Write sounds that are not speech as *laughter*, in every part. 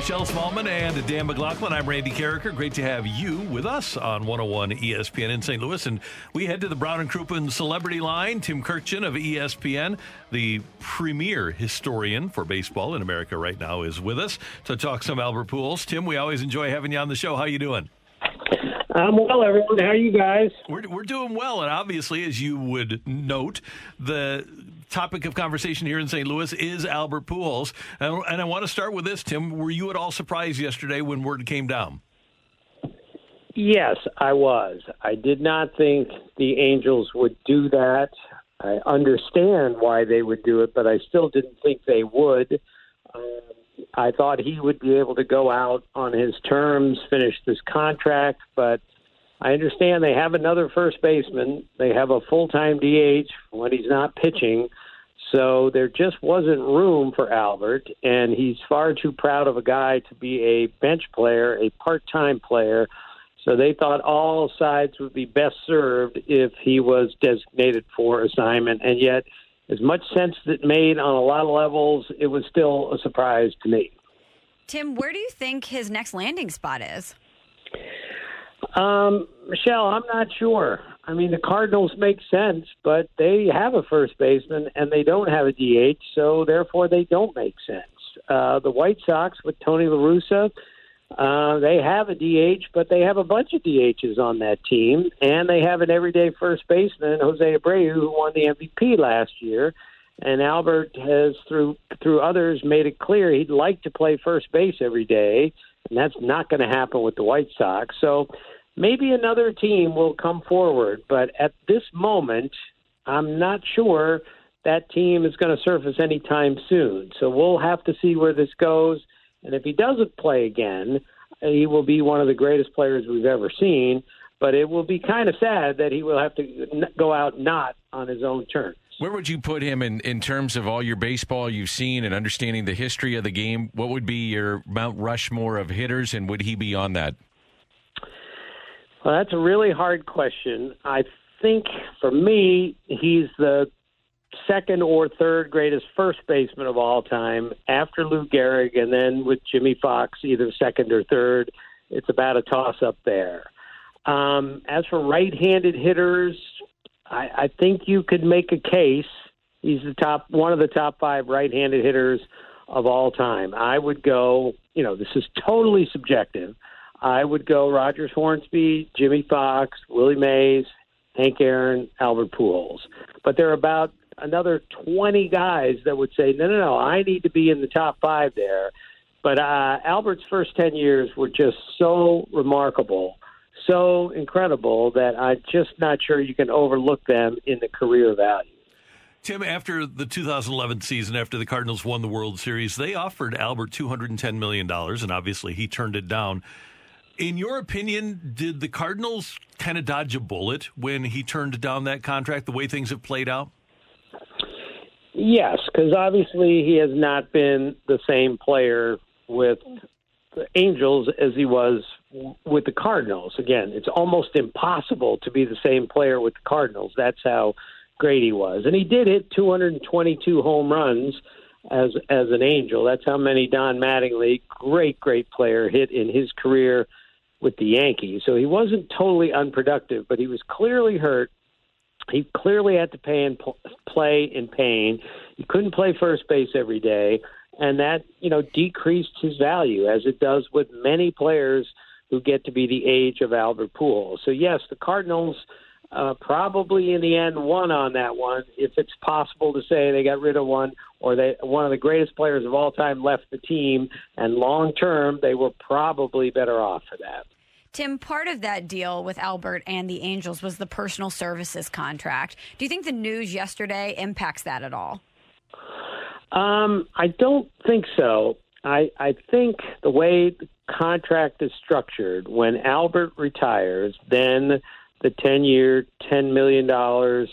Michelle Smallmon and Dan McLaughlin, I'm Randy Karraker. Great to have you with us on 101 ESPN in St. Louis. And we head to the Brown and Crouppen Celebrity Line. Tim Kurkjian of ESPN, the premier historian for baseball in America right now, is with us to talk some Albert Pujols. Tim, we always enjoy having you on the show. How you doing? I'm well, everyone. How are you guys? We're, we're doing well. And obviously, as you would note, the topic of conversation here in St. Louis is Albert Pujols. And, and I want to start with this, Tim. Were you at all surprised yesterday when word came down? Yes, I was. I did not think the Angels would do that. I understand why they would do it, but I still didn't think they would. Um, I thought he would be able to go out on his terms, finish this contract, but I understand they have another first baseman. They have a full time DH when he's not pitching. So there just wasn't room for Albert, and he's far too proud of a guy to be a bench player, a part time player. So they thought all sides would be best served if he was designated for assignment. And yet, as much sense as it made on a lot of levels, it was still a surprise to me. Tim, where do you think his next landing spot is? Um, Michelle, I'm not sure. I mean, the Cardinals make sense, but they have a first baseman and they don't have a DH, so therefore they don't make sense. Uh, the White Sox with Tony La Russa, uh, they have a DH, but they have a bunch of DHs on that team, and they have an everyday first baseman, Jose Abreu, who won the MVP last year. And Albert has, through through others, made it clear he'd like to play first base every day, and that's not going to happen with the White Sox. So maybe another team will come forward, but at this moment, I'm not sure that team is going to surface anytime soon. So we'll have to see where this goes. And if he doesn't play again, he will be one of the greatest players we've ever seen. But it will be kind of sad that he will have to go out not on his own terms. Where would you put him in, in terms of all your baseball you've seen and understanding the history of the game? What would be your Mount Rushmore of hitters, and would he be on that? Well, that's a really hard question. I think for me, he's the second or third greatest first baseman of all time after Lou Gehrig, and then with Jimmie Foxx, either second or third. It's about a toss up there. Um, as for right handed hitters, I, I think you could make a case. He's the top, one of the top five right handed hitters of all time. I would go, you know, this is totally subjective. I would go Rogers Hornsby, Jimmie Foxx, Willie Mays, Hank Aaron, Albert Pujols. But there are about another 20 guys that would say, no, no, no, I need to be in the top five there. But uh, Albert's first 10 years were just so remarkable, so incredible that I'm just not sure you can overlook them in the career value. Tim, after the 2011 season, after the Cardinals won the World Series, they offered Albert $210 million, and obviously he turned it down. In your opinion, did the Cardinals kind of dodge a bullet when he turned down that contract, the way things have played out? Yes, because obviously he has not been the same player with the Angels as he was with the Cardinals. Again, it's almost impossible to be the same player with the Cardinals. That's how great he was, and he did hit 222 home runs as as an Angel. That's how many Don Mattingly, great great player, hit in his career with the Yankees. So he wasn't totally unproductive, but he was clearly hurt. He clearly had to pay and play in pain. He couldn't play first base every day, and that you know decreased his value as it does with many players who get to be the age of Albert Pujols. So yes, the Cardinals uh, probably in the end won on that one. If it's possible to say they got rid of one or they one of the greatest players of all time left the team, and long term they were probably better off for that. Tim, part of that deal with Albert and the Angels was the personal services contract. Do you think the news yesterday impacts that at all? Um, I don't think so. I I think the way the contract is structured, when Albert retires, then the ten year, ten million dollars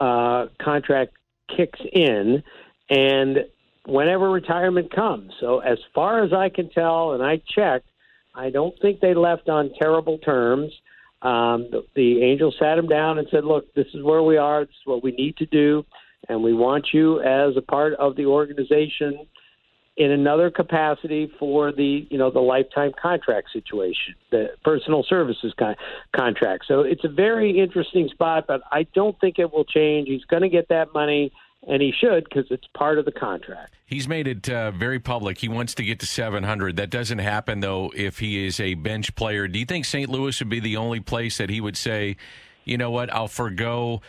uh, contract kicks in, and whenever retirement comes. So as far as I can tell, and I checked, I don't think they left on terrible terms. Um, the, the Angels sat him down and said, "Look, this is where we are. This is what we need to do, and we want you as a part of the organization in another capacity for the you know the lifetime contract situation, the personal services con- contract. So it's a very interesting spot, but I don't think it will change. He's going to get that money and he should because it's part of the contract. He's made it uh, very public. He wants to get to 700. That doesn't happen though if he is a bench player. Do you think St. Louis would be the only place that he would say, you know what, I'll forego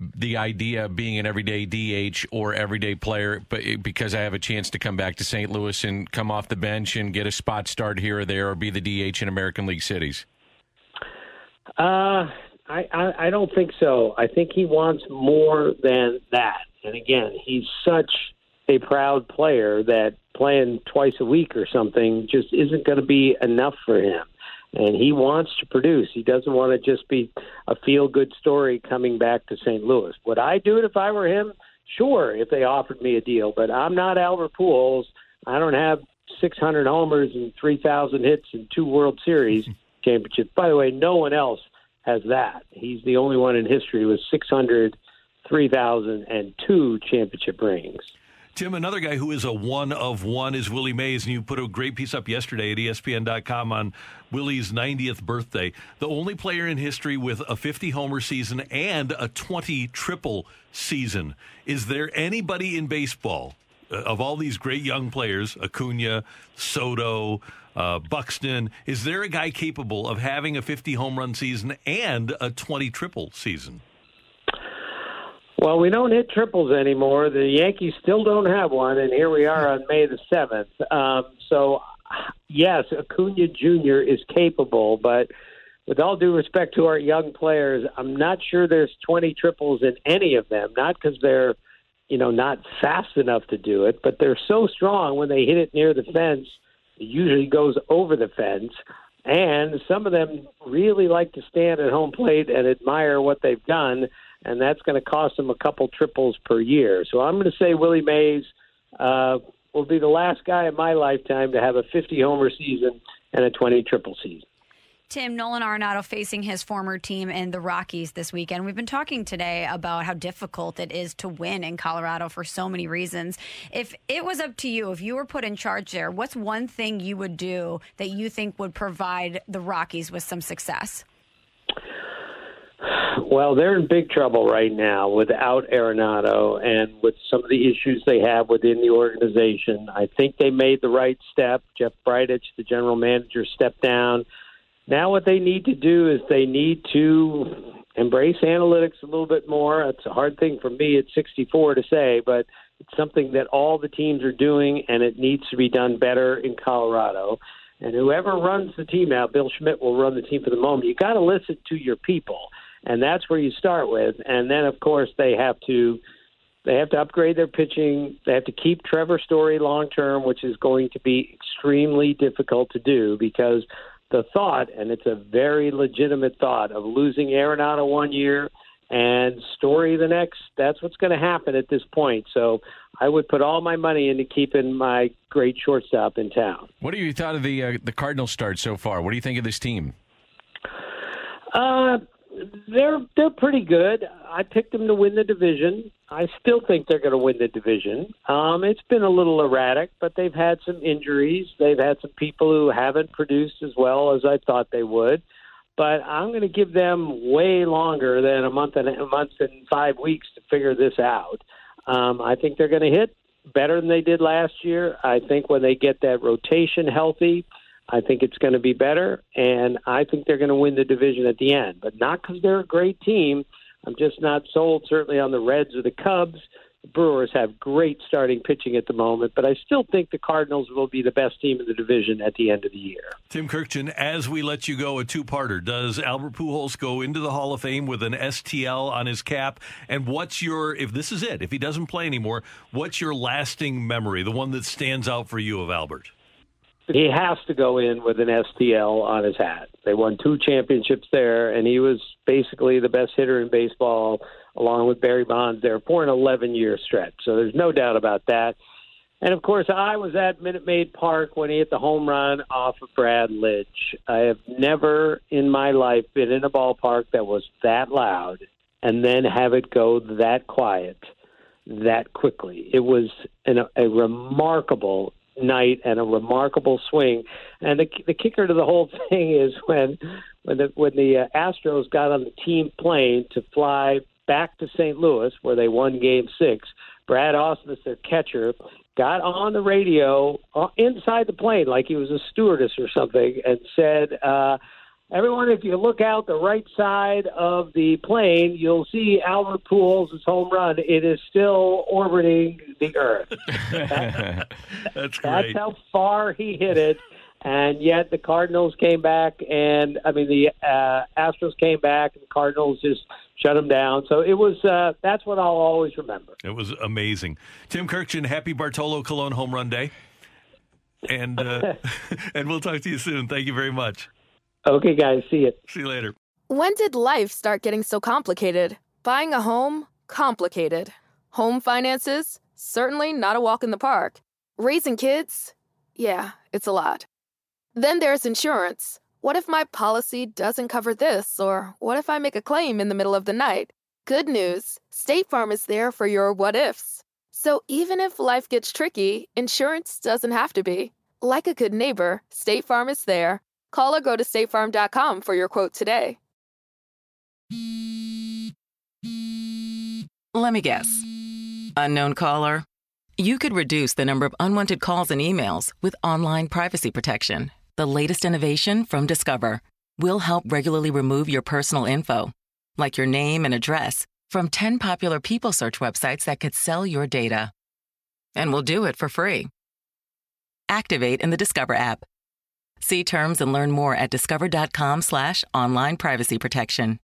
the idea of being an everyday DH or everyday player, but because I have a chance to come back to St. Louis and come off the bench and get a spot start here or there, or be the DH in American League cities? Uh, I, I, I don't think so. I think he wants more than that. And again, he's such a proud player that playing twice a week or something just isn't going to be enough for him and he wants to produce. He doesn't want to just be a feel good story coming back to St. Louis. Would I do it if I were him? Sure, if they offered me a deal, but I'm not Albert Pujols. I don't have 600 homers and 3,000 hits and two World Series *laughs* championships. By the way, no one else that. He's the only one in history with 600, 3,000, and two championship rings. Tim, another guy who is a one of one is Willie Mays, and you put a great piece up yesterday at ESPN.com on Willie's 90th birthday. The only player in history with a 50 homer season and a 20 triple season. Is there anybody in baseball uh, of all these great young players, Acuna, Soto, uh, Buxton, is there a guy capable of having a 50 home run season and a 20 triple season? Well, we don't hit triples anymore. The Yankees still don't have one, and here we are on May the 7th. Um, so, yes, Acuna Jr. is capable, but with all due respect to our young players, I'm not sure there's 20 triples in any of them. Not because they're, you know, not fast enough to do it, but they're so strong when they hit it near the fence. Usually goes over the fence. And some of them really like to stand at home plate and admire what they've done and that's going to cost him a couple triples per year. So I'm going to say Willie Mays uh, will be the last guy in my lifetime to have a 50 homer season and a 20 triple season. Tim Nolan Arenado facing his former team in the Rockies this weekend. We've been talking today about how difficult it is to win in Colorado for so many reasons. If it was up to you, if you were put in charge there, what's one thing you would do that you think would provide the Rockies with some success? Well, they're in big trouble right now without Arenado and with some of the issues they have within the organization. I think they made the right step. Jeff Bridich, the general manager, stepped down. Now, what they need to do is they need to embrace analytics a little bit more. It's a hard thing for me at 64 to say, but it's something that all the teams are doing, and it needs to be done better in Colorado. And whoever runs the team out, Bill Schmidt will run the team for the moment. You got to listen to your people and that's where you start with. And then, of course, they have to they have to upgrade their pitching. They have to keep Trevor Story long term, which is going to be extremely difficult to do because the thought, and it's a very legitimate thought, of losing Arenado one year and Story the next. That's what's going to happen at this point. So I would put all my money into keeping my great shortstop in town. What have you thought of the uh, the Cardinals start so far? What do you think of this team? Uh, they're they're pretty good. I picked them to win the division. I still think they're going to win the division. Um, it's been a little erratic, but they've had some injuries. They've had some people who haven't produced as well as I thought they would. But I'm going to give them way longer than a month and a month and five weeks to figure this out. Um, I think they're going to hit better than they did last year. I think when they get that rotation healthy, I think it's going to be better, and I think they're going to win the division at the end. But not because they're a great team. I'm just not sold, certainly on the Reds or the Cubs. The Brewers have great starting pitching at the moment, but I still think the Cardinals will be the best team in the division at the end of the year. Tim Kurkjian, as we let you go, a two-parter. Does Albert Pujols go into the Hall of Fame with an STL on his cap? And what's your, if this is it, if he doesn't play anymore, what's your lasting memory, the one that stands out for you of Albert? He has to go in with an STL on his hat. They won two championships there, and he was basically the best hitter in baseball, along with Barry Bonds there for an 11 year stretch. So there's no doubt about that. And of course, I was at Minute Maid Park when he hit the home run off of Brad Lidge. I have never in my life been in a ballpark that was that loud and then have it go that quiet that quickly. It was an, a remarkable night and a remarkable swing. And the the kicker to the whole *laughs* thing is when when the when the uh, Astros got on the team plane to fly back to St. Louis where they won Game Six. Brad Ausmus, their catcher, got on the radio uh, inside the plane like he was a stewardess or something and said. uh Everyone, if you look out the right side of the plane, you'll see Albert Pujols' home run. It is still orbiting the Earth. *laughs* *laughs* That's great. That's how far he hit it. And yet the Cardinals came back, and I mean the uh, Astros came back, and the Cardinals just shut them down. So it was uh, that's what I'll always remember. It was amazing. Tim Kurkjian, happy Bartolo Colon home run day, and uh, *laughs* and we'll talk to you soon. Thank you very much. Okay, guys, see you. See you later. When did life start getting so complicated? Buying a home? Complicated. Home finances? Certainly not a walk in the park. Raising kids? Yeah, it's a lot. Then there's insurance. What if my policy doesn't cover this? Or what if I make a claim in the middle of the night? Good news State Farm is there for your what ifs. So even if life gets tricky, insurance doesn't have to be. Like a good neighbor, State Farm is there. Call or go to statefarm.com for your quote today. Let me guess. Unknown caller? You could reduce the number of unwanted calls and emails with online privacy protection. The latest innovation from Discover will help regularly remove your personal info, like your name and address, from 10 popular people search websites that could sell your data. And we'll do it for free. Activate in the Discover app. See terms and learn more at discover.com slash online privacy protection.